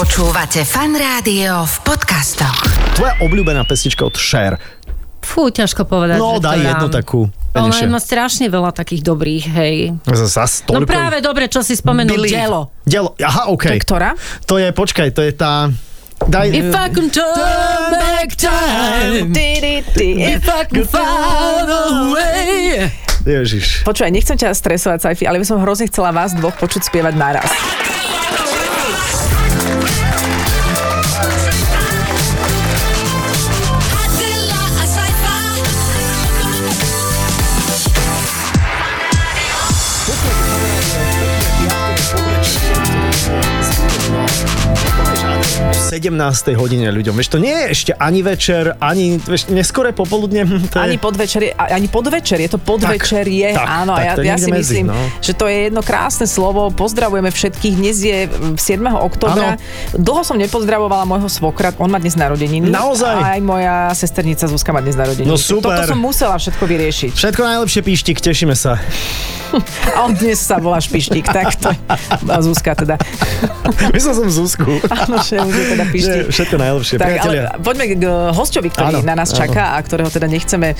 Počúvate fan rádio v podcastoch. Tvoja obľúbená pesnička od Cher. Fú, ťažko povedať. No, daj dám. jednu takú. Ona Menšie. má strašne veľa takých dobrých, hej. Zas No toľko- práve dobre, čo si spomenul, Believe. dielo. Dielo, aha, OK. To je ktorá? To je, počkaj, to je tá... Daj, If I can turn back time, if I can find a way. Ježiš. Počúvaj, nechcem ťa stresovať, Saifi, ale by som hrozne chcela vás dvoch počuť spievať naraz. 17. hodine ľuďom. Vieš, to nie je ešte ani večer, ani vieš, neskore popoludne. hm, To je... Ani podvečer, je, ani podvečer, je to podvečerie, tak, áno, tak, ja, je ja si medzi, myslím, no. že to je jedno krásne slovo, pozdravujeme všetkých, dnes je mm, 7. oktobra, dlho som nepozdravovala môjho svokra, on má dnes narodeniny. Naozaj? A aj moja sesternica Zuzka má dnes narodeniny. No super. Toto som musela všetko vyriešiť. Všetko najlepšie píštik, tešíme sa. A on dnes sa volá Špištík, tak to a Zuzka teda. Myslel som Zuzku. Áno, že už je teda Že Pištík. Všetko najlepšie, Tak, ale poďme k uh, hostovi, ktorý Áno, na nás áno. čaká a ktorého teda nechceme e,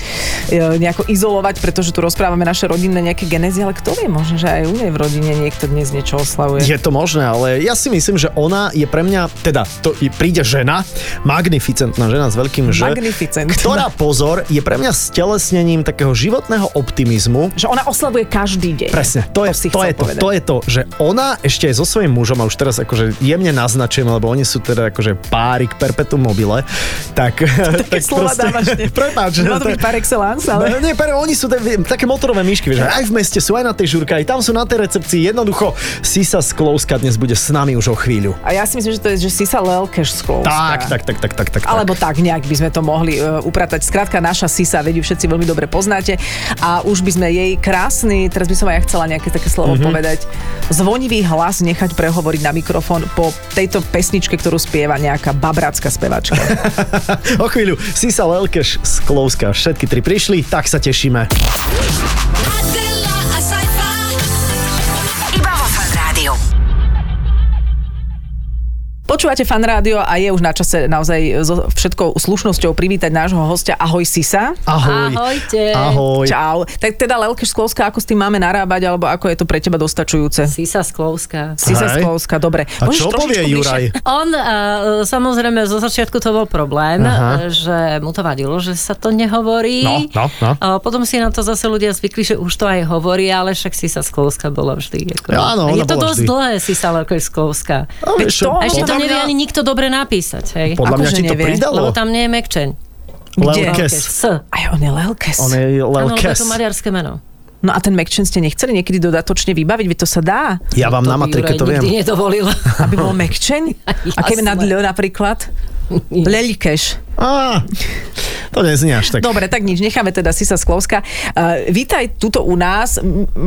nejako izolovať, pretože tu rozprávame naše rodinné nejaké genézy, ale kto vie, možno, že aj u nej v rodine niekto dnes niečo oslavuje. Je to možné, ale ja si myslím, že ona je pre mňa, teda to príde žena, magnificentná žena s veľkým Ž, Magnificentná. ktorá, pozor, je pre mňa stelesnením takého životného optimizmu. Že ona oslavuje každý deň. Presne, to je si to, je to, povedať. to je to, že ona ešte aj so svojím mužom, a už teraz akože jemne naznačujem, lebo oni sú teda akože párik perpetuum mobile, tak... tak slova dávaš, nie? Prepáč. Má to- byť par excellence, ale... No, nie, pre, oni sú te, také motorové myšky, vieš, aj v meste sú, aj na tej žurke, aj tam sú na tej recepcii. Jednoducho, Sisa Sklouska dnes bude s nami už o chvíľu. A ja si myslím, že to je, že Sisa Lelkeš z Klouska. Tak, tak, tak, tak, tak, tak. Alebo tak nejak by sme to mohli uh, upratať. Skrátka, naša Sisa, veď ju všetci veľmi dobre poznáte. A už by sme jej krásny, teraz by som aj ja chcela nejaké také slovo Mhm. mm-hmm. povedať, zvonivý hlas nechať prehovoriť na mikrofón po tejto pesničke, ktorú spieva nejaká babrácka spevačka. o chvíľu, Sisa Lelkeš z Klouska. Všetky tri prišli, tak sa tešíme. Počúvate fan rádio a je už na čase naozaj so všetkou slušnosťou privítať nášho hostia. Ahoj Sisa. Ahoj. Ahojte. Ahoj. Čau. Tak teda Lelkeš Sklovská, ako s tým máme narábať, alebo ako je to pre teba dostačujúce? Sisa Sklovská. Sisa Hej. Sklovská, dobre. A Môžeš čo povie Juraj? On, uh, samozrejme, zo začiatku to bol problém, Aha. že mu to vadilo, že sa to nehovorí. No, no, no. A potom si na to zase ľudia zvykli, že už to aj hovorí, ale však Sisa Sklovská bola vždy. Ako... Áno, A je to bola dosť vždy. dlhé, Sisa Sklovská. No, Veď to- ešte nevie mňa- ani nikto dobre napísať, hej? Podľa mňa Akože ti to nevie. pridalo. Lebo tam nie je mekčeň. Lelkes. Aj on je Lelkes. On je Áno, lebo je Lelkes. to maďarské meno. No a ten Mekčen ste nechceli niekedy dodatočne vybaviť, veď to sa dá. Ja vám To na matrike to viem. nedovolil. Aby bol Mekčen? A keby nad L napríklad? Lelkeš. Á, to neznie až tak. Dobre, tak nič, necháme teda Sisa Sklovska. Uh, vítaj tuto u nás.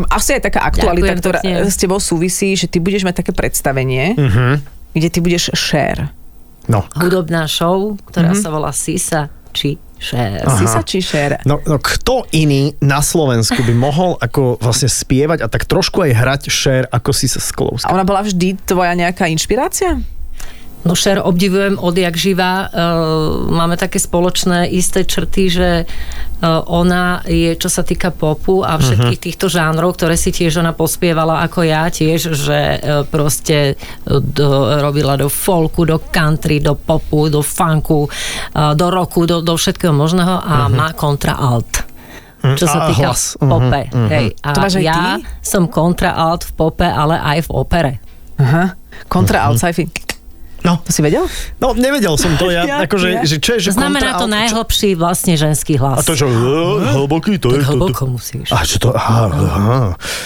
Asi aj taká aktualita, Ďakujem ktorá pekne. s tebou súvisí, že ty budeš mať také predstavenie, Mhm. Kde ty budeš share. No. Hudobná show, ktorá sa volá Sisa či Share. Aha. Sisa či share? No, no kto iný na Slovensku by mohol ako vlastne spievať a tak trošku aj hrať share ako si sa A ona bola vždy tvoja nejaká inšpirácia? No Cher obdivujem odjak živa. Uh, máme také spoločné isté črty, že uh, ona je, čo sa týka popu a všetkých týchto žánrov, ktoré si tiež ona pospievala ako ja tiež, že uh, proste do, robila do folku, do country, do popu, do funku, do roku, do, do všetkého možného a má kontra alt čo A sa týka hlas. pope. Hej. A To máš aj ja ty? som kontra alt v pope, ale aj v opere. Aha. Kontra alt sci-fi. No, To si vedel? no nevedel som to ja, Ja- akože, ja. že čo je, že Znamená to kontra- najhlbší vlastne ženský A hlas. to, že uh, hlboký, to je tak to. hlboko musíš. A čo to? Aha, aha.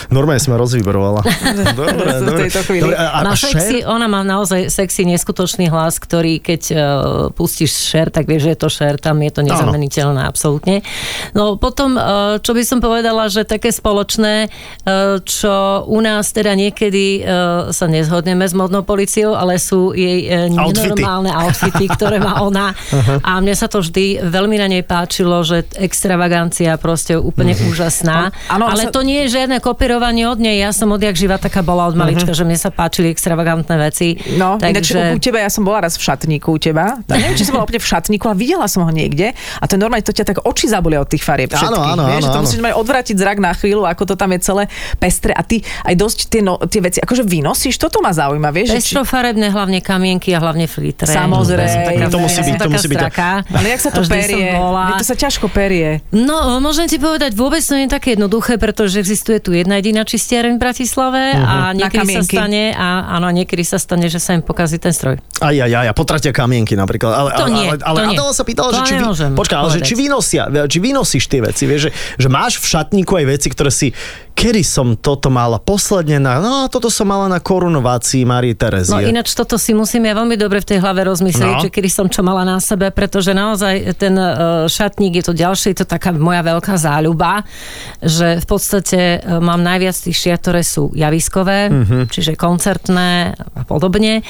Normálne sme rozvybrovala. Dobre, a, a Cher? sexy, ona má naozaj sexy neskutočný hlas, ktorý keď uh, pustíš šer, tak vieš, že je to šer, tam je to nezameniteľné absolútne. No potom, uh, čo by som povedala, že také spoločné, uh, čo u nás teda niekedy uh, sa nezhodneme s modnou policiou, ale sú jej e, Outfity. nenormálne outfity, ktoré má ona. A mne sa to vždy veľmi na nej páčilo, že extravagancia proste úplne úžasná. Áno, Ale sa- to nie je žiadne kopírovanie od nej. Ja som odjak živa taká bola od malička, že mne sa páčili extravagantné veci. No, ináč Takže... u teba, ja som bola raz v šatníku u teba. Ja neviem, či som bola úplne v šatníku, ale videla som ho niekde. A to je normálne, to ťa tak oči zabolia od tých farieb všetkých. áno, vieš, áno, to áno. musíš mať odvrátiť zrak na chvíľu, ako to tam je celé pestre. A ty aj dosť tie, no, tie veci, akože vynosíš, toto ma zaujíma, vieš? Pestrofarebné, hlavne kamienky a hlavne flitre. Samozrejme. Ja To musí ja byť, to taká musí byť. Ale jak sa to Vždy perie? To sa ťažko perie. No, môžem ti povedať, vôbec to nie je také jednoduché, pretože existuje tu jedna jediná čistiareň v Bratislave a Na niekedy sa stane, a áno, niekedy sa stane, že sa im pokazí ten stroj. Aj, aj, aj, a potratia kamienky napríklad. Ale, To ale, nie, ale, ale to nie. Adela sa pýtala, To že či, vy, počkaj, ale že či, vynosia, či vynosíš tie veci, vieš, že, že máš v šatníku aj veci, ktoré si, kedy som toto mala posledne na, no toto som mala na korunovácii Marie Terezie. No ináč toto si musím ja veľmi dobre v tej hlave rozmyslieť, No. že kedy som čo mala na sebe, pretože naozaj ten uh, šatník je to ďalšie, je to taká moja veľká záľuba, že v podstate uh, mám najviac tých šiat, ktoré sú javiskové, Mhm. čiže koncertné a podobne.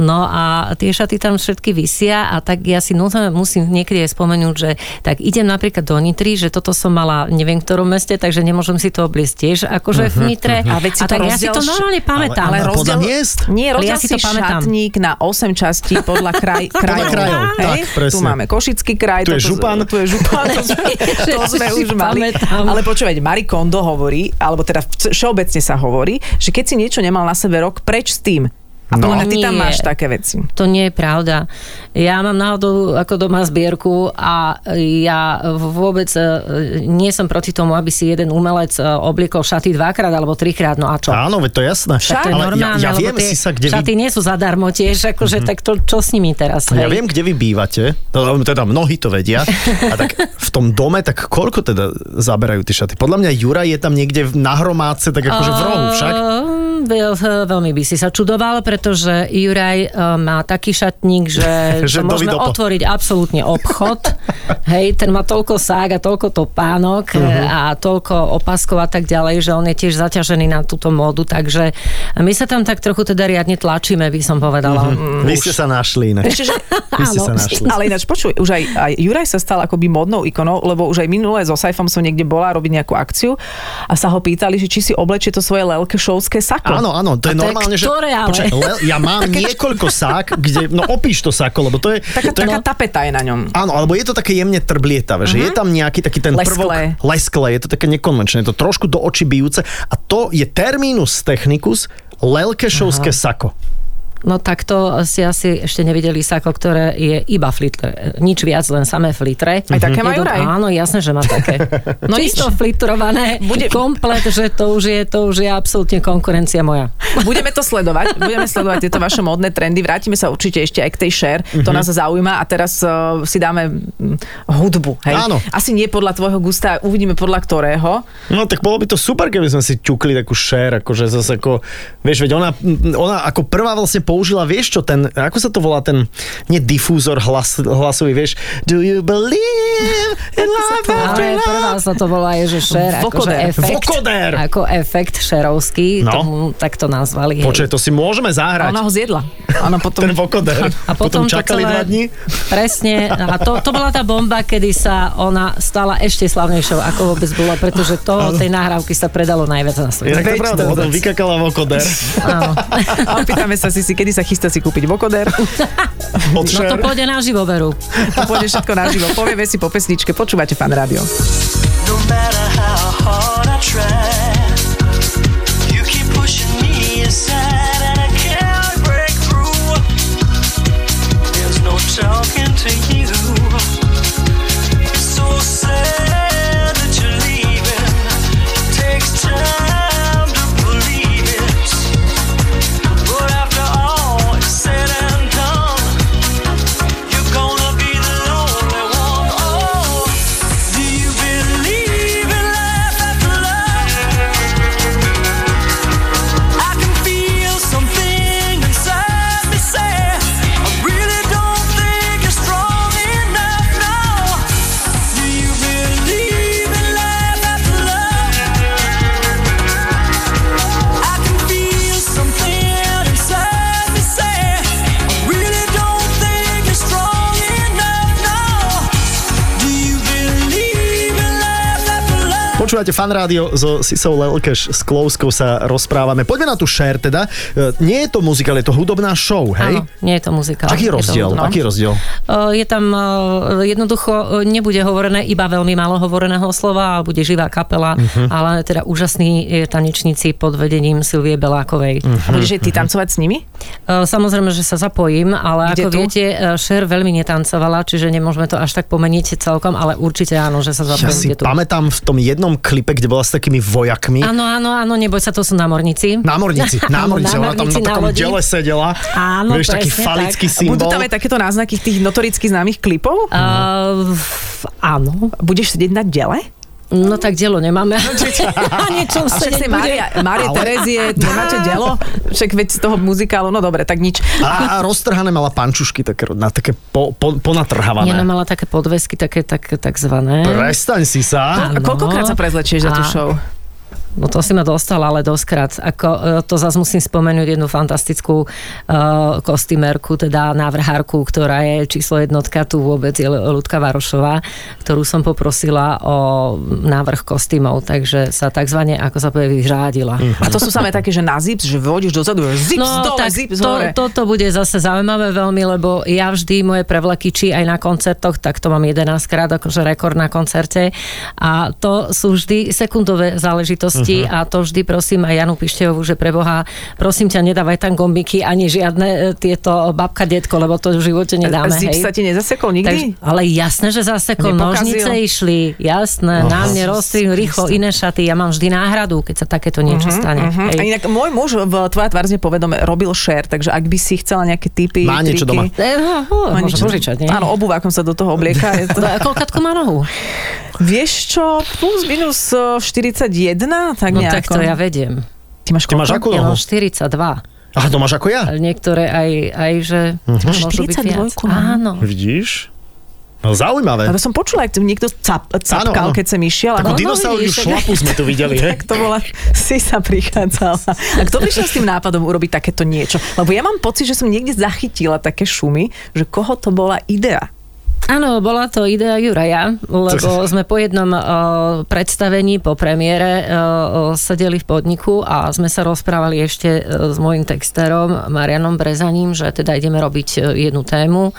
No a tie šaty tam všetky vysia a tak ja si nutne musím niekedy aj spomenúť, že tak idem napríklad do Nitry, že toto som mala neviem v ktorom meste, takže nemôžem si to obliecť tiež akože v Nitre. A veď si to tak ja si to rozdiel- normálne pamätám. Ale- ale podľa miest? Nie, Ale ja rozdiel si si to pamätám. šatník na 8 častí podľa kraj, krajov. krajov, Hej? tak, presne. Tu máme Košický kraj. Tu je Župan. Tu je Župan, to, sme- to už mali. pamätám. Ale počúvať, Marie Kondo hovorí, alebo teda všeobecne sa hovorí, že keď si niečo nemal na sebe rok, preč s tým. A No. ty tam Nie. máš také veci. To nie je pravda. Ja mám náhodou ako doma zbierku a ja vôbec e, nie som proti tomu, aby si jeden umelec e, obliekol šaty dvakrát alebo trikrát, no a čo? Áno, veď to je jasné. Však to je normálne, ja, ja viem tie si sa, kde šaty vy... nie sú zadarmo tiež, akože tak to, čo s nimi teraz? Ja hej? viem, kde vy bývate, no, teda mnohí to vedia, a tak v tom dome, tak koľko teda zaberajú tie šaty? Podľa mňa Jura je tam niekde v- na hromádce, tak akože v rohu však. Veľ- veľmi by si sa čudoval, pretože Juraj e, má taký šatník, že, Že že môžeme Davidopo. otvoriť absolútne obchod. Hej, ten má toľko sák a toľko topánok uh-huh. a toľko opaskov a tak ďalej, že on je tiež zaťažený na túto módu, takže my sa tam tak trochu teda riadne tlačíme, by som povedala. Uh-huh. Vy ste sa našli inak. Ešte, že Vy ste Áno. sa našli. Ale ináč počuj, už aj, aj Juraj sa stal akoby modnou ikonou, lebo už aj minulé so Saifom som niekde bola robiť nejakú akciu a sa ho pýtali, že či si oblečie to svoje lelkešovské sako. Áno, áno, to je A je normálne, že... ktoré ale? Počkaj, le, ja mám niekoľko sák, kde... No opíš to sako, lebo to je... Taká, to je taká no- tapeta je na ňom. Áno, alebo je to také jemne trblietavé, že je tam nejaký taký ten Lesklé. prvok... Lesklé. Je to také nekonvenčné, je to trošku do očí bijúce a to je terminus technicus lelkešovské sako. No tak to si asi ešte nevideli sako, ktoré je iba flitre. Nič viac, len samé flitre. Aj také Je to- Juraj? Áno, jasné, že má také. No Čisto nič. flitrované, Bude- komplet, že to už je, to už je absolútne konkurencia moja. Budeme to sledovať, budeme sledovať tieto vaše módne trendy. Vrátime sa určite ešte aj k tej share, to nás zaujíma a teraz uh, si dáme mm, hudbu. Hej? Áno. Asi nie podľa tvojho gusta, uvidíme podľa ktorého. No tak bolo by to super, keby sme si ťukli takú share, akože zase ako, vieš, veď ona, ona ako prvá vlastne použila, vieš čo, ten, ako sa to volá, ten, nie difúzor hlas, hlasový, vieš, do you believe in life after love? prvá sa to volá je, že share, akože Vokoder. efekt. Vokoder. Ako efekt šerovský, No. tomu tak to nazvali. Počkaj, to si môžeme zahrať. ona ho zjedla. Áno, potom... Ten vokoder. A potom, to čakali celé, dva dní. Presne. A to, to bola tá bomba, kedy sa ona stala ešte slavnejšou, ako vôbec bola, pretože to tej nahrávky sa predalo najviac na svete. Inak to pravda, to potom vykakala vokoder Áno. A opýtame sa si, si, kedy sa chystá si kúpiť vokoder. od No to pôjde na živoveru. To pôjde všetko naživo. Povieme si po pesničke. Počúvate fan rádio. No matter how hard I try, Počúvate fan rádio so Sisou Lelkeš s Klouskou sa rozprávame. Poďme na tú share teda. E, Nie je to muzikál, je to hudobná show, hej? Áno, nie je to muzikál. Aký je rozdiel? hudobná. Aký je rozdiel? Uh, Je tam uh, jednoducho nebude hovorené iba veľmi málo hovoreného slova, ale bude živá kapela, Mhm. ale teda úžasní tanečníci pod vedením Silvie Belákovej. Mhm. A budeš aj ty tancovať s nimi? Samozrejme, že sa zapojím, ale Kde ako tu? viete, Cher veľmi netancovala, čiže nemôžeme to až tak pomeniť celkom, ale určite áno, že sa Ja zapojím. si kde tu. pamätám v tom jednom klipe, kde bola s takými vojakmi. Áno, áno, áno, neboj sa, to sú námorníci. Námorníci, námorníci, ona tam na takom dele sedela. Áno, Vieš, taký falický tak. symbol. Budú tam aj takéto náznaky tých notoricky známych klipov? Uh, áno. Budeš sedieť na dele? No tak dielo nemáme. A niečom A však sedieť si bude. Mária, Mária Ale- Terezie, nemáte delo? Však veď z toho muzikálu, no dobre, tak nič. A, a roztrhané mala pančušky také, na také po, po, Nie, no ponatrhávané. mala také podvesky, také tak, takzvané. Prestaň si sa. A koľkokrát sa prezlečieš za tú show? No to si ma dostala, ale doskrát. Ako, e, to zase musím spomenúť jednu fantastickú uh, kostýmerku, teda návrhárku, ktorá je číslo jednotka tu vôbec, je Ľudka Varošová, ktorú som poprosila o návrh kostýmov, takže sa takzvané, ako sa povie, vyřádila. A to sú samé také, že na zips, že vodíš dozadu, že zips No, dole, tak zips to, hore. toto bude zase zaujímavé veľmi, lebo ja vždy moje prevleky, či aj na koncertoch, tak to mám 11 krát, akože rekord na koncerte. A to sú vždy sekundové záležitosti Mhm. uh-huh. a to vždy prosím aj Janu Pištevovú, že preboha, prosím ťa, nedávaj tam gombiky ani žiadne e, tieto babka, detko, lebo to v živote nedáme. Zips hej. sa ti nezasekol nikdy? Takže, ale jasné, že zasekol. Nepokazil? Nožnice išli, jasné. na mne rozstrihnú rýchlo iné šaty. Ja mám vždy náhradu, keď sa takéto niečo stane. Uh-huh. Hej. A inak môj muž v Tvoja tvárzne povedome robil share, takže ak by si chcela nejaké typy, Má niečo triky, doma. Eh, ho, ho, Má niečo- požičať, nie? Áno, obuvákom sa do toho oblieka. Je to... Má nohu? Vieš čo, plus minus eh, 41, tak No nejako. tak to ja vediem. Ty máš Ty máš akú Ja nohu? mám 42. Aha, to máš ako ja? Ale niektoré aj, aj že môžu byť 42 viac. no. Áno. Vidíš? No zaujímavé. Lebo som počula, ak tu niekto cap, capkal, Áno, áno. keď sem išiel. Takú A no, dinosauriu vidíš, šlapu sme tu videli, he? tak to bola, si sa prichádzala. A kto prišiel s tým nápadom urobiť takéto niečo? Lebo ja mám pocit, že som niekde zachytila také šumy, že koho to bola idea. Áno, bola to idea Juraja, lebo sme po jednom uh, predstavení, po premiére uh, sedeli v podniku a sme sa rozprávali ešte s môjim textérom Marianom Brezaním, že teda ideme robiť jednu tému.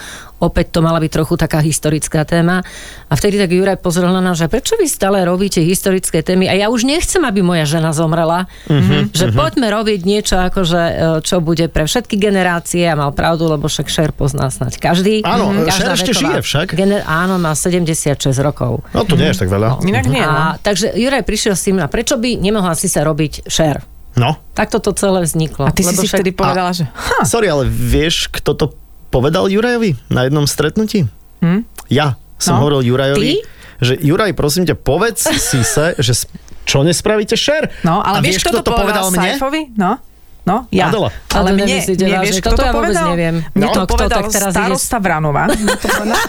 Opäť to mala byť trochu taká historická téma. A vtedy tak Juraj pozrel na nás, že prečo vy stále robíte historické témy a ja už nechcem, aby moja žena zomrela. Mm-hmm, že poďme robiť niečo, akože, čo bude pre všetky generácie a mal pravdu, lebo však Cher pozná snať každý. Áno, Mhm, Cher každá ešte žije však. Gener- áno, má 76 rokov. No to nie je tak veľa. Inak nie, A, no. takže Juraj prišiel s tým, a prečo by nemohla si sa robiť Cher? No. Takto to celé vzniklo. A ty si Lebo si však- vtedy povedala, že ha, Sorry, ale vieš, kto to povedal Jurajovi na jednom stretnutí? Hm? Ja som No. hovoril Jurajovi, Ty? že Juraj, prosím ťa, povedz si sa, že čo nespravíte šer? no, ale A vieš, kto to povedal, mne? Saifovi? No, no, ja. Adela. Ale mne, nevieš, vážne? kto to ja povedal? neviem. Mne No, to kto? povedal Tak teraz ide- starosta Vranova. Mne to povedal.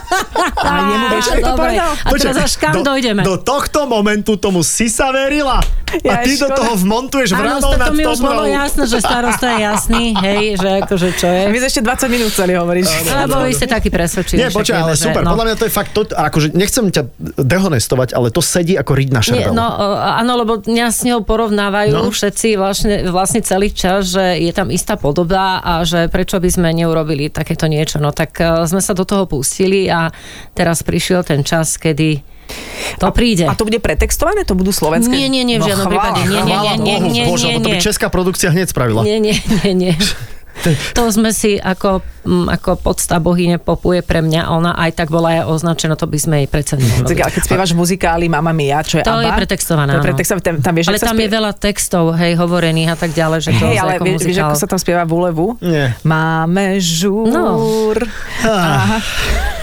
A jemu vieš, čo to povedal? A teraz až kam do, dojdeme? Do tohto momentu tomu si sa verila. A Ja, ty do škoda. toho vmontuješ to, nad to mi už bolo jasné, že starosta je jasný, hej, že akože čo je. My sme ešte 20 minút chceli hovoriť. Lebo vy ste taký presvedčili. Nie, počkaj, ale super. Podľa mňa to je fakt, to, akože nechcem ťa dehonestovať, ale to sedí ako riť na Nie, šerbel. no áno, lebo mňa s ňou porovnávajú No. no. všetci vlastne, vlastne celý čas, že je tam istá podoba a že prečo by sme neurobili takéto niečo. No tak uh, sme sa do toho pustili a teraz prišiel ten čas, kedy to príde. A to bude pretextované? To budú slovenské? Nie, nie, nie, v žiadnom chvála, prípade. Nie, nie, nie, nie, nie, Bože, nie, lebo to by nie. česká produkcia hneď spravila. Nie, nie, nie, nie. To sme si ako, ako podsta bohyne popuje pre mňa, ona aj tak bola aj označená, to by sme jej predsa Tak, nemohli. ale keď spievaš v muzikáli Mamma Mia, čo je To ABBA, je pretextované, To je áno. pretextované, tam, tam vieš, Ale tam je spie- veľa textov, hej, hovorených a tak ďalej, že to je ale ako vieš, vieš, ako sa tam spieva v úlevu? Nie. Máme žúr. Aha.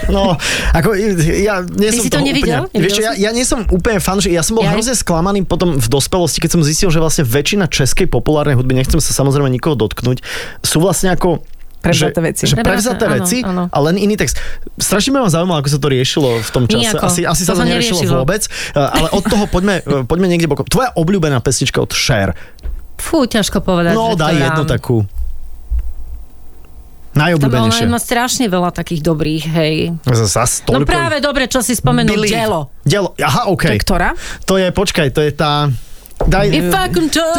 No, ako ja nie Ty som si to nevidel? Úplne, vieš, čo, ja, Nevidel ja nie som úplne fan, že ja som bol Ja hrozne sklamaný potom v dospelosti, keď som zistil, že vlastne väčšina českej populárnej hudby, nechcem sa samozrejme nikoho dotknúť, sú vlastne ako Prevzaté veci. Že Prevzaté, áno, veci áno. a len iný text. Strašne ma zaujímalo, ako sa to riešilo v tom čase. Nijako. Asi, asi sa To to sa neriešilo neriešilo. vôbec. Ale od toho poďme, poďme niekde bokom. Tvoja obľúbená pesnička od Cher. Fú, ťažko povedať. No, daj jednu takú. Tam Najobľúbenejšie. má strašne veľa takých dobrých, hej. Zas No toľko... práve dobre, čo si spomenul, Believe. dielo. Dielo, aha, To okej. je ktorá? To je, počkaj, to je tá... Daj, If I can turn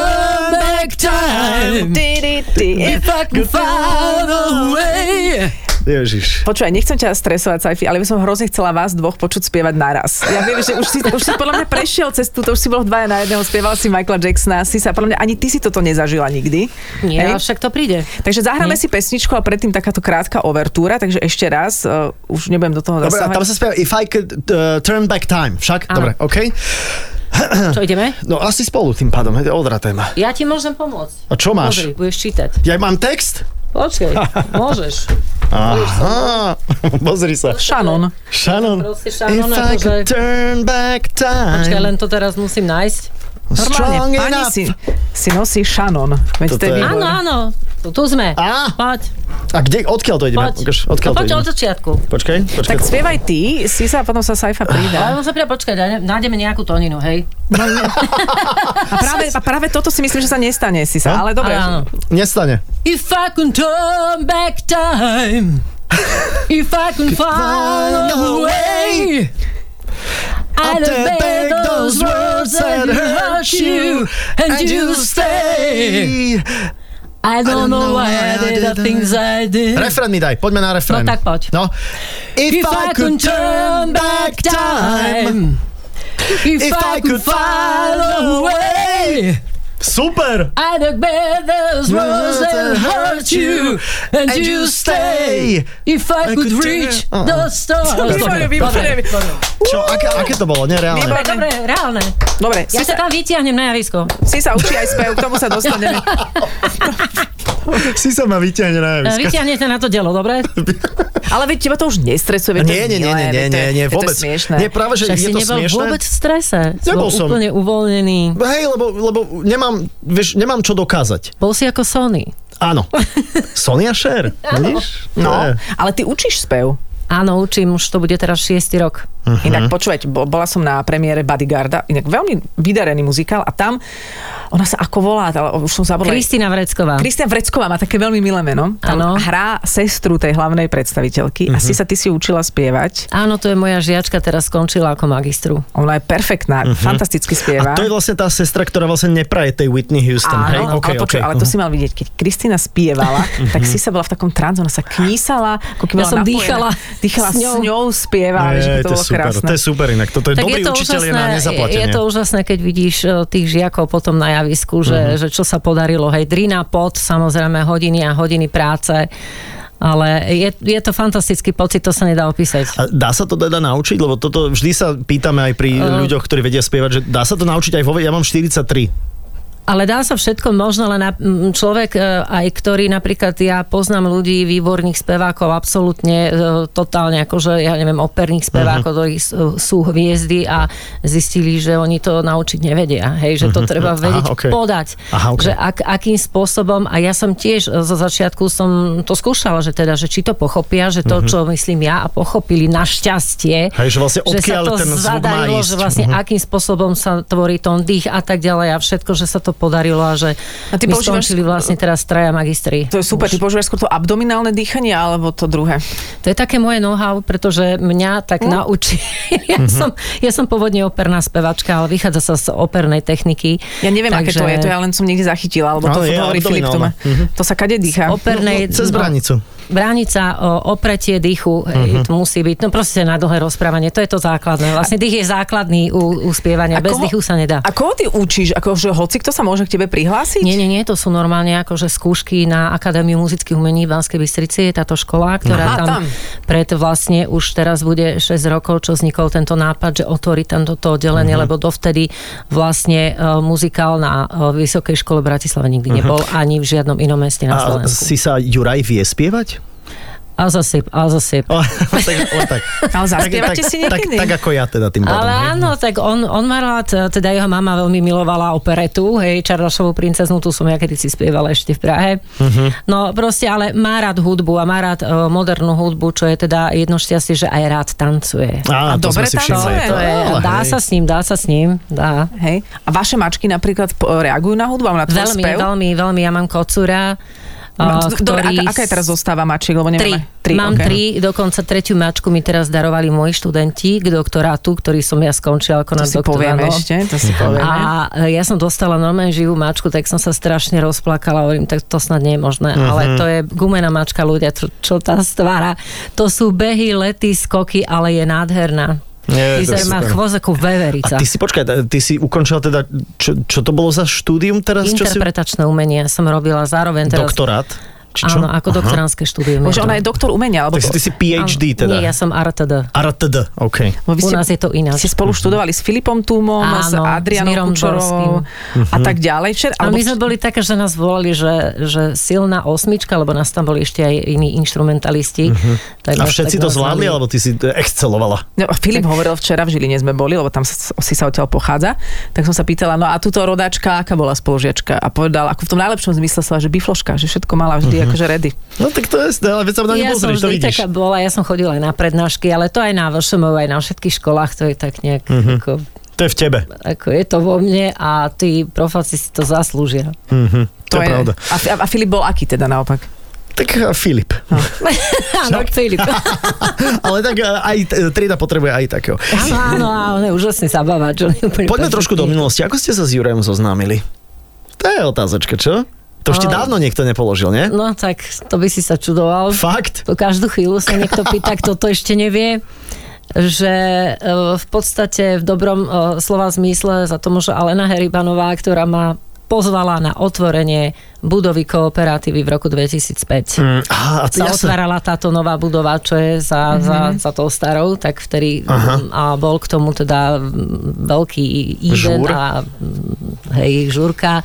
back time, if I can find a way. Ježiš. Počúvaj, nechcem ťa stresovať, Saifi, ale by som hrozne chcela vás dvoch počuť spievať naraz. Ja viem, že už si, už si podľa mňa prešiel cez túto, už si bol dvaja na jedného, spieval si Michaela Jacksona, si sa, podľa mňa ani ty si toto nezažila nikdy. Nie, Hej? ale však to príde. Takže zahráme Nie. si pesničku a predtým takáto krátka overtúra, takže ešte raz, uh, už nebudem do toho Dobre, zasahovať. tam sa spieva If I could uh, turn back time. Však? Áno. Dobre, OK. Čo ideme? No asi spolu tým pádom, je odra téma. Ja ti môžem pomôcť. A čo máš? Pozri, budeš čítať. Ja mám text? Počkej, môžeš. Aha, pozri sa. Shannon. Shannon. Proste Shannon, If I akože- could turn back Počkaj, time. len to teraz musím nájsť. Strong Normálne, pani enough. si, si nosí Shannon. Veď to je. Áno, áno, tu, tu sme. Á. Poď, A kde, odkiaľ to ideme? poď. Odkiaľ no, to ideme? od začiatku. Počkaj, počkaj. Tak spievaj ty, si sa a potom sa Saifa Ale pridá. musím prísť počkať, daj- nájdeme nejakú tóninu, hej? A práve, a práve toto si myslím, že sa nestane, si sa. No? Ale dobre. Áno. Nestane. If I can turn back time If I can find a way I'd obey those words that hurt you And you stay. I don't know why I did the things I did. Refrén mi daj, poďme na refrén. No tak poď. No. If I could turn back time. If I could find a way Super! I'd obey those words that hurt you and, And you stay. If I, could, could reach turn- the stars. Výborné, výborné. Čo, aké, aké to bolo? Nereálne. Dobre, dobre, reálne. Dobre, Ja si sa tam vytiahnem na javisko. si sa učí aj spev, k tomu sa dostaneme. Si sa ma vyťahne na javisko. Vytiahnete na to dielo, dobre? Ale veď teba to už nestresuje. veď Nie, nie, nie, nie, nie, nie, nie, veď to je vôbec. smiešné. Nie, práve, že Však je si to nebol smiešné. vôbec v strese. Nebol bol som. úplne uvoľnený. Hej, lebo, lebo nemám, vieš, nemám čo dokázať. Bol si ako Sony. Áno. Sonia Sher, vidíš? No, ale ty učíš spev. Áno, učím, už to bude teraz šiestý rok. Mhm. Inak počúvať, bo- bola som na premiére Bodyguarda, inak veľmi vydarený muzikál a tam, ona sa ako volá, ale už som zabudla. Kristina Vrecková. Kristia Vrecková má také veľmi milé meno. Tam Áno. hrá sestru tej hlavnej predstaviteľky Mhm. a si sa ty si učila spievať. Áno, to je moja žiačka, teraz skončila ako magistru. Ona je perfektná, fantasticky spieva. A to je vlastne tá sestra, ktorá vlastne nepraje tej Whitney Houston, hej? Áno, Okay, ale, počuj, okay. ale to si mal vidieť, keď Kristina spievala, tak si sa bola v takom trans, ona sa knísala, ako keby Ja som napojená. dýchala dýchala s s ňou. ňou, spievala, Je, že to, to, je bolo super, krásne. to je super inak. Toto je dobrý učiteľ je na je, nezaplatenie. je to úžasné, keď vidíš e, tých žiakov potom na javisku, že, Mhm. že čo sa podarilo. Hej, drina, pot, samozrejme hodiny a hodiny práce. Ale je, je to fantastický pocit, to sa nedá opísať. A dá sa to teda naučiť? Lebo toto vždy sa pýtame aj pri Uh. ľuďoch, ktorí vedia spievať, že dá sa to naučiť aj vo... Ja mám 43. Ale dá sa všetko možno, len človek e, aj, ktorý napríklad, ja poznám ľudí, výborných spevákov, absolútne e, totálne, akože ja neviem, operných spevákov, ktorí s- e, sú hviezdy a zistili, že oni to naučiť nevedia. Hej, že to treba vedieť okej. podať. Aha, okej. Že ak, akým spôsobom, a ja som tiež zo začiatku som to skúšala, že teda, že či to pochopia, že to, čo myslím ja a pochopili našťastie, Hej, že vlastne že sa to ten zadarilo, že vlastne Mhm. akým spôsobom sa tvorí tón dých a tak ďalej a všetko, že sa to podarilo a že A ty my skončili vlastne teraz traja magistri. To je super, ty používaš skôr to abdominálne dýchanie alebo to druhé? To je také moje know-how, pretože mňa tak Hm? naučí. ja, Mhm. som, ja som pôvodne operná spevačka, ale vychádza sa z opernej techniky. Ja neviem, aké to Takže je, to ja len som niekde zachytila, alebo to Ale je hovorí Filip abdominálne. Tome. To sa kade dýcha. Opernej, No, cez bránicu. Bránica, o, opretie dýchu, uh-huh. to musí byť, no proste na dlhé rozprávanie, to je to základné. Vlastne dých je základný u, u spievania, bez koho- dýchu sa nedá. A koho ty učíš? Akože hoci kto sa môže k tebe prihlásiť? Nie, nie, nie, to sú normálne akože skúšky na Akadémiu muzických umení v Banskej Bystrici, je táto škola, ktorá Aha, tam, tam. pred vlastne už teraz bude 6 rokov, čo vznikol tento nápad, že otvoriť tam toto oddelenie, lebo dovtedy vlastne uh, muzikál na uh, Vysokej škole v Bratislave nikdy nebol ani v žiadnom inom meste na A Slovensku. si sa Juraj vie spievať? A zasyp, a zasyp. O, tak, len tak. Ale zaspievate tak, si tak, niekedy? tak, ako ja teda tým pádom. Ale hej? áno, tak on, on má rád, teda jeho mama veľmi milovala operetu, hej, Čardašovú princeznu, tu som ja kedy si spievala ešte v Prahe. Mhm. No proste, ale má rád hudbu a má rád uh, modernú hudbu, čo je teda jedno šťastie, že aj rád tancuje. Á, A to dobre tancuje. To je, Ale dá hej. sa s ním, dá sa s ním, dá. Hej. A vaše mačky napríklad reagujú na hudbu, na Veľmi, spev? veľmi, veľmi. Ja mám kocúra, a, No, Dobre, ktorý... aká, aká je teraz zostáva mačiek, lebo Tri. nevieme. Tri, Mám okay. tri, dokonca tretiu mačku mi teraz darovali moji študenti k doktorátu, ktorý som ja skončila ako To na si povieme ešte, to si povieme. A e, ja som dostala normálne živú mačku, tak som sa strašne rozplakala, hovorím, tak to snad nie je možné, Mhm. ale to je gumená mačka ľudia, čo, čo tá stvára. To sú behy, lety, skoky, ale je nádherná. Nie, Vyzerá má chvost ako veverica. A ty si, počkaj, ty si ukončila teda, čo, čo to bolo za štúdium teraz? Čo si... Interpretačné umenie som robila zároveň teraz. Doktorát? Či čo? Áno, ako doktoránske štúdium. Bože, ona je doktor umenia, alebo... Tak si, ty si PhD teda. Nie, ja som RTD. RTD, OK. Lebo vy U nás je to ináč. Ste spolu študovali s Filipom Túmom, s Áno, s Mirom Kučorovou a tak ďalej. A alebo my sme boli také, že nás volali, že, že silná osmička, lebo nás tam boli ešte aj iní instrumentalisti. Tak A všetci tak to zvládli, alebo ty si excelovala? No, Filip hovoril včera, v Žiline sme boli, lebo tam sa, si sa odtiaľ pochádza, tak som sa pýtala, no a túto rodáčka, aká bola spolužiačka? A povedal, ako v tom najlepšom zmysle sa, že bifloška, že všetko mala vždy akože ready. No tak to je, ale veď sa na Ja som pozrieš, to vidíš. taká bola, ja som chodila aj na prednášky, ale to aj na VŠMU, aj na všetkých školách, to je tak nejak, Mhm. ako, To je v tebe. ako je to vo mne a tí profáci si to zaslúžia. Mhm, to, je pravda. A, a, a Filip bol aký teda naopak? Tak a Filip. Áno, Filip. ale tak e, aj trieda potrebuje aj takého. Áno, áno, a on je úžasný je úplne Poďme trošku do minulosti. Ako ste sa s Jurajom zoznámili? To je otázočka, čo? To No. dávno niekto nepoložil, nie? No tak to by si sa čudoval. Fakt? To každú chvíľu sa niekto pýta, kto to ešte nevie že e, v podstate v dobrom e, slova zmysle za tomu, že Alena Heribanová, ktorá ma pozvala na otvorenie budovy kooperatívy v roku 2005. Mm, á, a to sa otvárala táto nová budova, čo je za, mm-hmm. za, za tou starou, tak vtedy Aha. mm, a bol k tomu teda mm, veľký event Žúr. a mm, hej, žúrka,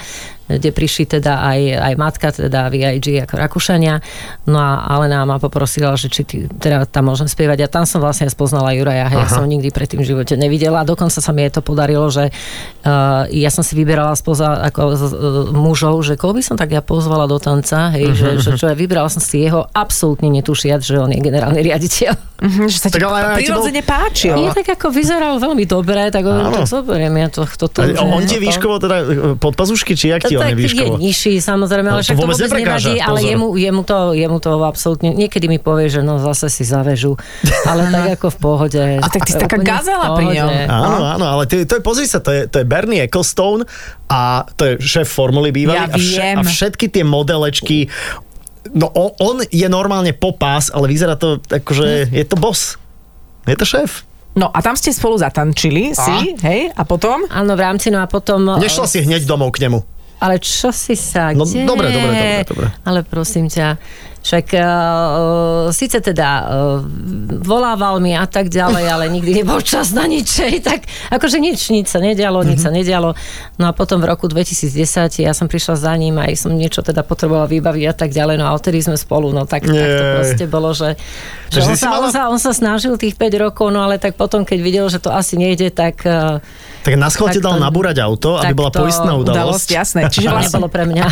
kde prišli teda aj, aj matka, teda VIG ako Rakúšania. No a Alena ma poprosila, že či ty, teda tam môžem spievať. A tam som vlastne spoznala Juraja. Hej, ja som nikdy predtým v živote nevidela. Dokonca sa mi je to podarilo, že uh, ja som si vyberala spoza ako uh, mužov, že koho by som tak ja pozvala do tanca, hej, že, že čo ja vybrala som si jeho absolútne netušiať, že on je generálny riaditeľ. Mhm, že sa ti Tak ale ti prirodzene páčil. Nie, tak ako vyzeral veľmi dobre, tak on tak zoberiem ja to, to, to, A on tie výškovo teda e, pod pazušky, či jak ti on tak je je výškovo? nižší, samozrejme, No, ale to však to vôbec vôbec nevadí, ale jemu, jemu, to, jemu to absolútne, niekedy mi povie, že no zase si zavežu, ale tak ako v pohode. A tak ty si taká gazela pri ňom. Áno, áno, ale to, je- to je, pozri sa, to je, to je Bernie Ecclestone a to je šéf formuly bývalý Ja a, vše, viem. a všetky tie modelečky No on, on je normálne popás, ale vyzerá to ako, že je to boss. Je to šéf. No a tam ste spolu zatančili si, hej, a potom? Áno, v rámci, no a potom... Nešla si hneď domov k nemu. Ale čo si sa, No, dobre, dobre, dobre, dobre. Ale prosím ťa, však uh, síce teda uh, volával mi a tak ďalej, ale nikdy nebol čas na ničej, tak akože nič, nič sa nedialo, nič Mhm. sa nedialo. No a potom v roku 2010 ja som prišla za ním a som niečo teda potrebovala vybaviť a tak ďalej, no a odtedy sme spolu, no tak, tak to proste bolo, že, že on, sa, mala- on, sa, on sa snažil tých 5 rokov, no ale tak potom, keď videl, že to asi nejde, tak... Uh, Tak na Tak dal to- nabúrať auto, aby tak bola poistná Udalosť, udalosť. jasné. Čiže vlastne nebolo pre mňa.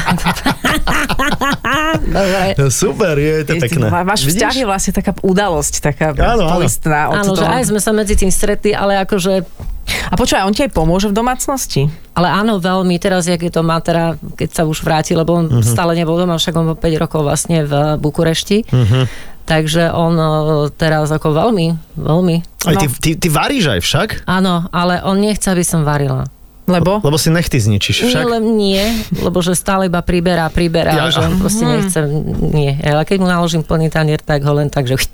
Dobre. Super, je to pekné. Váš vzťah je vlastne taká udalosť, taká Áno, áno. poistná. Od Áno, že aj sme sa medzi tým stretli, ale akože A počúvaj, on ti aj pomôže v domácnosti? ale áno, veľmi. Teraz, jak je to má teda, keď sa už vráti, lebo on uh-huh. stále nebol doma, však on bol 5 rokov vlastne v Bukurešti. Uh-huh. Takže on e, teraz ako veľmi, veľmi. Aj ty, No. ty, ty varíš aj však? Áno, ale on nechce, aby som varila. Lebo? Lebo si nechty zničíš Nie, však. le, nie, lebo že stále iba priberá, priberá, Ja- že on proste nechce, nie. Ale keď mu naložím plný tanier, tak ho len tak, že.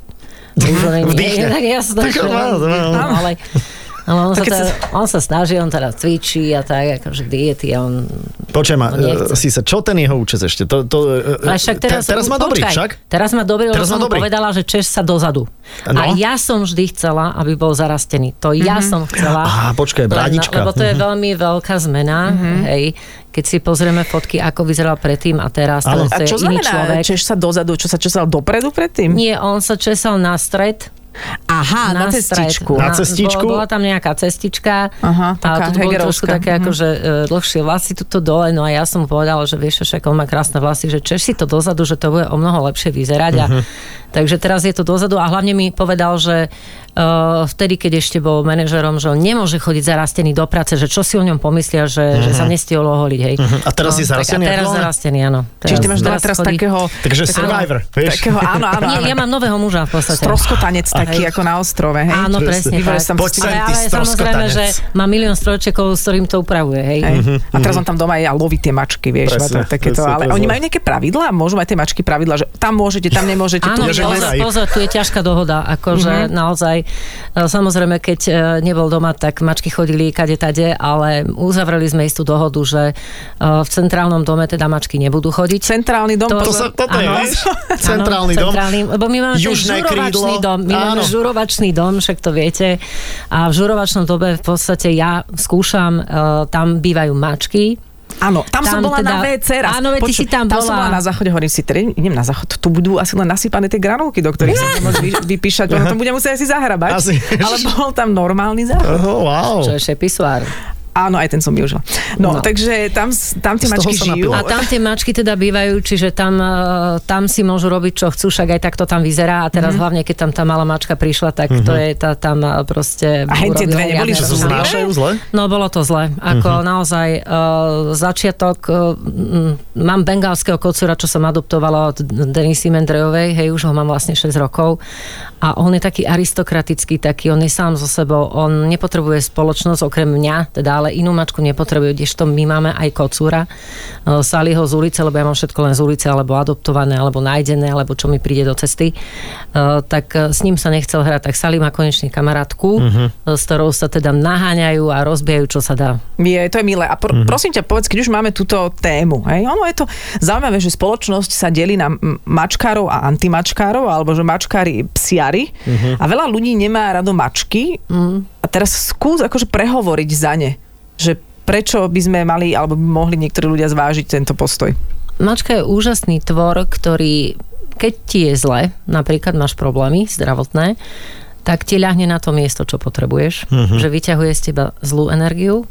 Vdýchne. Tak jasné, Tak že- áno. no, ale, ale on, sa teda, on sa snaží, on teda cvičí a tak, akože diety a on Počuj ma, No, si sa, čo ten jeho účes ešte? To, to, Ale však teraz, te, teraz má dobrý počkaj, však? Teraz má dobrý, lebo Teraz som mu dobrý. povedala, že Češ sa dozadu. No. A ja som vždy chcela, aby bol zarastený. To ja som chcela. Á, počkaj, bránička. Lebo to je veľmi veľká zmena, hej. Keď si pozrieme fotky, ako vyzeral predtým a teraz, to, A je čo iný znamená, človek. češ sa dozadu, čo sa česal dopredu predtým? Nie, on sa česal na stred. Aha, na, stred. cestičku. Na cestičku? Bola, bola tam nejaká cestička. Aha, a taká tu boli hegerovská. trošku také Mhm. akože dlhšie vlasy tuto dole, no a ja som mu povedala, že vieš, však on má krásne vlasy, že češ si to dozadu, že to bude o mnoho lepšie vyzerať a Mhm. Takže teraz je to dozadu a hlavne mi povedal, že uh, vtedy, keď ešte bol manažerom, že on nemôže chodiť zarastený do práce, že čo si o ňom pomyslia, že, že sa nestihol oholiť. Hej. Mhm. A teraz je tak- zarastený A teraz aktuálne? zarastený, áno. Čiže ty máš teraz chodí- takého... Takže takého- survivor, vieš? Takého, áno, áno. Nie, ja mám nového muža v podstate. Stroskotanec taký ako na ostrove, hej? Áno, presne Vybereš tak. Poď si- sem, ale, ale samozrejme, že má milión strojčekov, s ktorým to upravuje. Hej. Hej. A teraz on tam doma je a loví tie mačky, vieš. Presne, takéto, presne, ale presne. oni majú nejaké pravidlá? Môžu mať tie mačky pravidlá, že tam môžete, tam nemôžete. Áno, že pozor, pozor, tu je ťažká dohoda, akože Mhm. mm-hmm. naozaj, e, samozrejme, keď e, nebol doma, tak mačky chodili kade tade, ale uzavreli sme istú dohodu, že e, v centrálnom dome teda mačky nebudú chodiť. Centrálny dom, To- To sa, toto je, Áno. vieš? Centrálny Áno, dom. Centrálny, lebo my máme Južné žurovačný krídlo. dom. My máme Áno. žurovačný dom, však to viete. A v žurovačnom dobe v podstate ja skúšam, tam bývajú mačky, Áno, tam, som Tam bola teda- na WC raz. Áno, veď ty si tam tam som bola. na záchode, hovorím si, tedy idem na záchod, tu budú asi len nasypané tie granulky, do ktorých sa budem môcť vy, vypíšať, ono to budem musieť asi zahrabať. Asi. Ale bol tam normálny záchod. Oh, wow. čo je šepisuár. Áno, aj ten som využila. No, No. takže tam, tam tie mačky žijú. A tam tie mačky teda bývajú, čiže tam, eh, tam si môžu robiť, čo chcú, však aj tak to tam vyzerá. A Mhm. teraz hlavne, keď tam tá malá mačka prišla, tak to je tá, tam eh, proste... A hen tie dve neboli, že znášajú zle? No, bolo to zle. Ako uh-huh. naozaj uh, začiatok, uh, mám bengalského kocúra, čo som adoptovala od Denisy Mendrejovej, hej, už ho mám vlastne 6 rokov. A on je taký aristokratický, taký, on je sám so sebou, on nepotrebuje spoločnosť okrem mňa, teda ale inú mačku nepotrebuje, kdežto my máme aj kocúra. Uh, Saliho z ulice, lebo ja mám všetko len z ulice, alebo adoptované, alebo nájdené, alebo čo mi príde do cesty. Uh, tak uh, s ním sa nechcel hrať, tak Sali má konečne kamarátku, uh-huh. s ktorou sa teda naháňajú a rozbijajú, čo sa dá. Je, to je milé. A pr- prosím ťa, povedz, keď už máme túto tému, hej, ono je to zaujímavé, že spoločnosť sa delí na mačkárov a antimačkárov, alebo že mačkári psiari a veľa ľudí nemá rado mačky a teraz skús akože prehovoriť za ne, že prečo by sme mali, alebo by mohli niektorí ľudia zvážiť tento postoj. Mačka je úžasný tvor, ktorý, keď ti je zle, napríklad máš problémy zdravotné, tak ti ľahne na to miesto, čo potrebuješ. Mhm. Že vyťahuje z teba zlú energiu.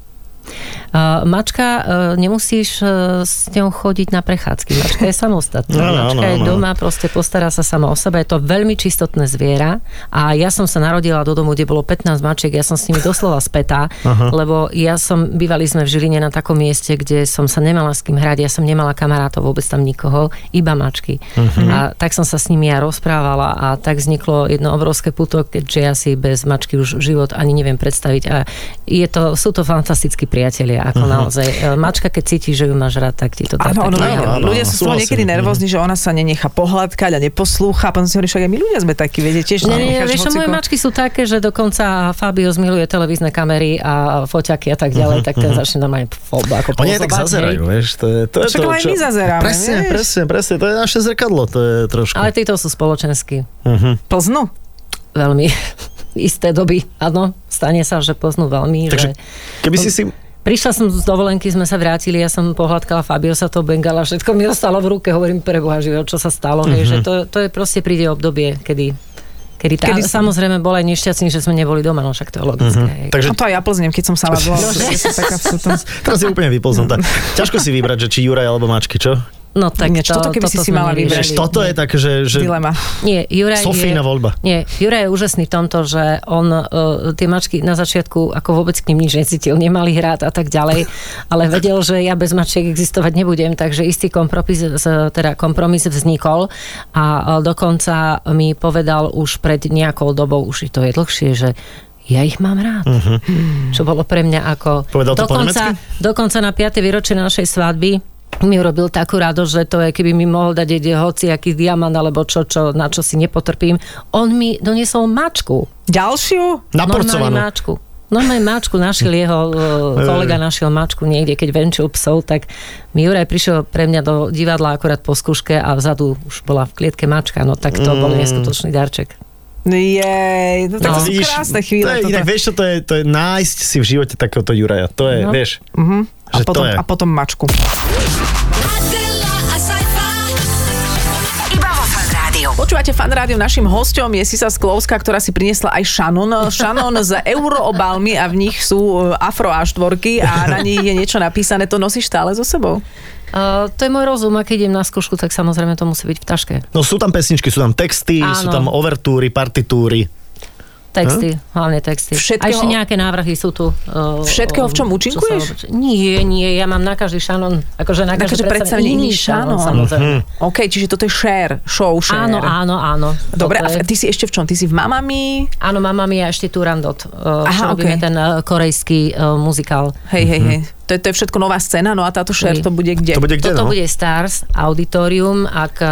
Mačka, uh, nemusíš uh, s ňou chodiť na prechádzky. Mačka je samostatná. Áno, Mačka áno, je áno. doma, proste postará sa sama o seba. Je to veľmi čistotné zviera a ja som sa narodila do domu, kde bolo 15 mačiek, ja som s nimi doslova spätá, lebo ja som, bývali sme v Žiline na takom mieste, kde som sa nemala s kým hrať, ja som nemala kamarátov, vôbec tam nikoho, iba mačky. A tak som sa s nimi ja rozprávala a tak vzniklo jedno obrovské puto, keďže ja si bez mačky už život ani neviem predstaviť a je to, sú to fantastickí priatelia, ako naozaj. E, Mačka, keď cíti, že ju máš rád, tak ti to tak, Áno, áno, áno, ľudia sú z toho súhlasím. niekedy nervózni, že ona sa nenechá pohľadkať a neposlúcha. A potom si hovorí, však aj my ľudia sme takí, viete, tiež Nie, nie, vieš, moje mačky sú také, že dokonca Fabio zmiluje televízne kamery a foťaky a tak ďalej, tak ten začne normálne fo- ako Oni aj tak zazerajú, vieš. To je, to je to, aj my zazeráme, Presne, presne, presne. To je naše zrkadlo, to je trošku. Ale títo sú spoločenskí. Plznú? Veľmi isté doby, áno, stane sa, že poznú veľmi, Takže že... keby si si... Prišla som z dovolenky, sme sa vrátili, ja som pohľadkala Fabio sa to bengala, všetko mi ostalo v ruke, hovorím pre Boha živého, čo sa stalo, hej, že to, to je proste príde obdobie, kedy Kedy tá, Kedy si- samozrejme bol aj nešťastný, že sme neboli doma, no však to je logické. hej. Takže No to aj ja plznem, keď som sama bola. No, teraz je úplne vyplznutá. Ťažko si vybrať, že či Juraj alebo mačky, čo? No tak Ináč, toto keby si si sme mala. Vieš, toto je tak, že... že Dilema. Nie, Juraj Sofína je, voľba. Nie, Juraj je úžasný v tomto, že on uh, tie mačky na začiatku ako vôbec k ním nič necítil, nemali hrát a tak ďalej, ale vedel, že ja bez mačiek existovať nebudem, takže istý kompromis, teda kompromis vznikol a uh, dokonca mi povedal už pred nejakou dobou, už to je dlhšie, že ja ich mám rád. Uh-huh. Čo bolo pre mňa ako... Povedal to po dokonca, nemecky? dokonca na 5. výročie našej svadby mi urobil takú radosť, že to je, keby mi mohol dať ide hociaký diamant alebo čo, čo, na čo si nepotrpím. On mi doniesol mačku. Ďalšiu? Naporcovanú. Mačku. Normálne mačku našiel jeho e, kolega, našiel mačku niekde, keď venčil psov, tak mi Juraj prišiel pre mňa do divadla akorát po skúške a vzadu už bola v klietke mačka, no tak to bol Mm. neskutočný darček. Jej, no, tak to sú krásne To chvíle. je, toto. inak vieš čo, to je, to je nájsť si v živote takéhoto Juraja. To je, No. vieš, a, že potom, to je. a potom mačku. A Fan Rádiu. Počúvate fan rádio, našim hosťom je Sisa Sklovská, ktorá si priniesla aj Shannon. Shannon z euroobalmi a v nich sú e, afro A4 a na nich je niečo napísané. To nosíš stále so sebou? Uh, to je môj rozum a keď idem na skúšku, tak samozrejme to musí byť v taške. No sú tam pesničky, sú tam texty, Áno. sú tam overtúry, partitúry. Texty, hlavne texty. Všetkého- A ešte nejaké návrhy sú tu. Uh, Všetkého, v čom účinkuješ? sa- nie, nie, ja mám na každý šanon, akože na Na každé každé predstavenie iný šanon, samozrejme. OK, čiže toto je share, show share. Áno, áno, áno. Dobre, a ty si ešte v čom? Ty si v Mamami? Áno, mama mi a ešte Turandot. Uh, Aha, robíme okej. ten uh, korejský uh, muzikál. Hej, hej, hej. To je, to je všetko nová scéna, no a táto share to bude kde? To bude kde, Toto no? bude Stars Auditorium. Ak uh,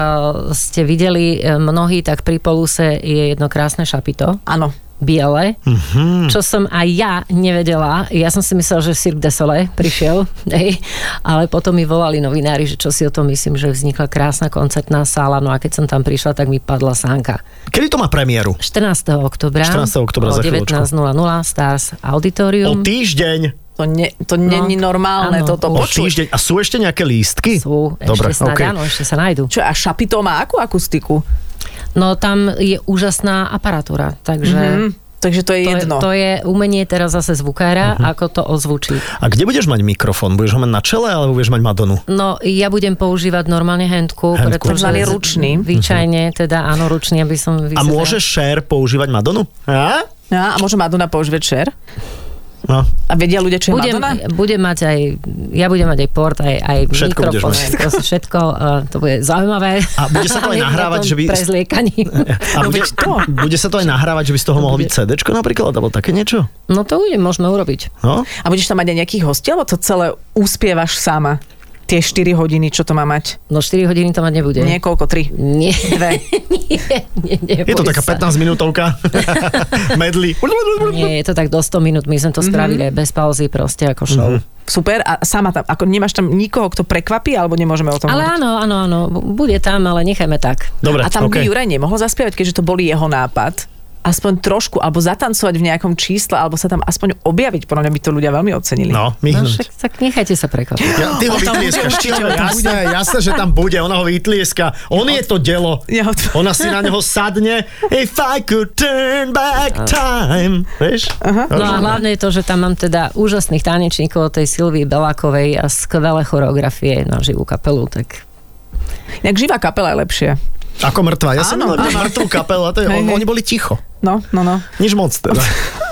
ste videli uh, mnohí, tak pri Poluse je jedno krásne šapito. Áno. biele, Mhm. čo som aj ja nevedela. Ja som si myslela, že Cirque du Soleil prišiel, hej, ale potom mi volali novinári, že čo si o tom myslím, že vznikla krásna koncertná sála, no a keď som tam prišla, tak mi padla sánka. Kedy to má premiéru? 14. oktobra 14. oktobra, o za chvíľočku. 19.00 Stars O Auditorium. týždeň. To, ne, to No. není normálne Áno. toto počuť. týždeň. A sú ešte nejaké lístky? Sú, Dobre, ešte snáď okej. áno, ešte sa nájdu. Čo, a šapito má akú akustiku? No tam je úžasná aparatúra, takže... Hm, takže to je To je, jedno. to je umenie teraz zase zvukára, Mhm. ako to ozvučí. A kde budeš mať mikrofón? Budeš ho mať na čele, alebo budeš mať Madonu? No, ja budem používať normálne handku, Handku. pretože... Takzvaný ručný. Zvyčajne, teda áno, ručný, aby som A vyzerala. môžeš share používať Madonu? A? No, a môže Madonna používať share? No. A vedia ľudia, čo je Budem, Madonna? budem mať aj, ja budem mať aj port, aj, aj Všetko mikrofón, aj proste všetko, uh, to bude zaujímavé. A bude sa to aj nahrávať, to že by- Prezliekaní. A bude, bude sa to aj nahrávať, že by z toho mohlo byť CDčko napríklad, alebo také niečo? No to bude, môžeme urobiť. No? A budeš tam mať aj nejakých hostí, alebo to celé uspievaš sama? Tie 4 hodiny, čo to má mať? No 4 hodiny to mať nebude. Niekoľko, 3. Nie. Dve. nie, nie, nie, Je to taká sa. 15 minútovka. Medli. Nie, je to tak do 100 minút. My sme to Mhm. spravili aj bez pauzy, proste ako show. Super. A sama tam, ako nemáš tam nikoho, kto prekvapí, alebo nemôžeme o tom Ale hovoriť? áno, áno, áno, bude tam, ale nechajme tak. Dobre, A tam by okay. Juraj nemohol zaspievať, keďže to bol jeho nápad. Aspoň trošku, alebo zatancovať v nejakom čísle, alebo sa tam aspoň objaviť. Podľa mňa by to ľudia veľmi ocenili. No, No, myhnúť. však, tak nechajte sa prekvapiť. Ja, ty ho vytlieskaš. Jasné, jasné, že tam bude. Ona ho vytlieska. On je to delo. Ja Ona si na neho sadne. If I could turn back time. Vieš? No a hlavne je to, že tam mám teda úžasných tanečníkov od tej Silvii Belákovej a skvelé choreografie na živú kapelu, tak Inak živá kapela je lepšie. Ako mŕtva. Ja som Áno, mal áno. mŕtvú kapelu a to je, oni boli ticho. No, no, no. Nič moc teda.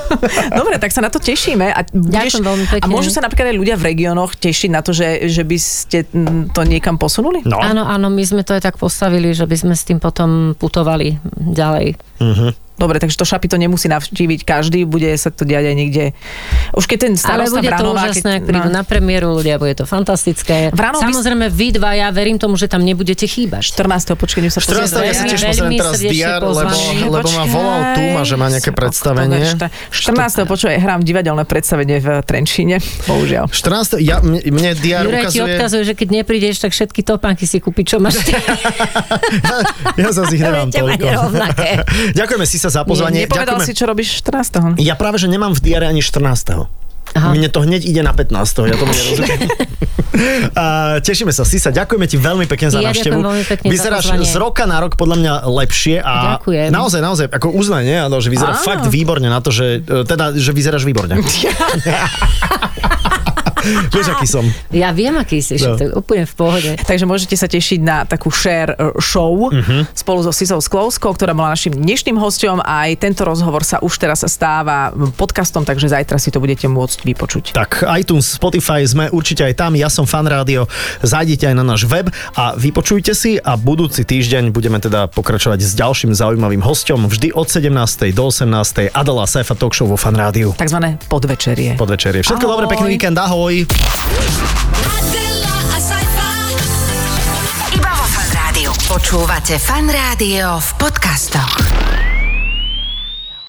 Dobre, tak sa na to tešíme. A, budeš, veľmi pekne. a môžu sa napríklad aj ľudia v regiónoch tešiť na to, že, že by ste to niekam posunuli? No. áno, áno, my sme to aj tak postavili, že by sme s tým potom putovali ďalej. Dobre, takže to šapi to nemusí navštíviť každý, bude sa to diať aj niekde. Už keď ten Ale starosta bude to Vranova, úžasné, ak keď, prídu na premiéru ľudia, bude to fantastické. Vranov Samozrejme, vy dva, ja verím tomu, že tam nebudete chýbať. 14. počkej, sa 14. ja si tiež pozriem teraz diar, lebo, lebo ma volal Tuma, že má nejaké predstavenie. 14. počuj, hrám divadelné predstavenie v Trenčíne, bohužiaľ. 14. Ja, mne, diar Juraj ti ukazuje... odkazuje, že keď neprídeš, tak všetky topánky si kúpi, čo máš. ty. Ja zase ich nemám toľko. Ďakujeme si sa za pozvanie. Nepovedal Ďakujeme. si, čo robíš 14. Ja práve, že nemám v diare ani 14. Aha. Mne to hneď ide na 15. Ja tomu nerozumiem. A tešíme sa. Sisa, ďakujeme ti veľmi pekne za Ja návštevu. Vyzeráš z roka na rok podľa mňa lepšie a Ďakujem. naozaj, naozaj, ako uznanie, áno, že vyzerá fakt výborne na to, že e, teda, že vyzeráš výborne. Vieš, aký som. Ja viem, aký si, No. to je úplne v pohode. Takže môžete sa tešiť na takú share e, show Mhm. spolu so Sisou Sklovskou, ktorá bola našim dnešným hosťom a aj tento rozhovor sa už teraz stáva podcastom, takže zajtra si to budete môcť vypočuť. Tak, iTunes, Spotify, sme určite aj tam. Ja som fan rádio. Zajdite aj na náš web a vypočujte si a budúci týždeň budeme teda pokračovať s ďalším zaujímavým hosťom vždy od 17. do 18. Adela Saifa Talk Show vo fan rádiu. Takzvané podvečerie. Podvečerie. Všetko Ahoj. dobre, pekný víkend, ahoj. Adela, a sci-fi. Iba vo Fan Rádiu. Počúvate Fan Rádio v podcastoch.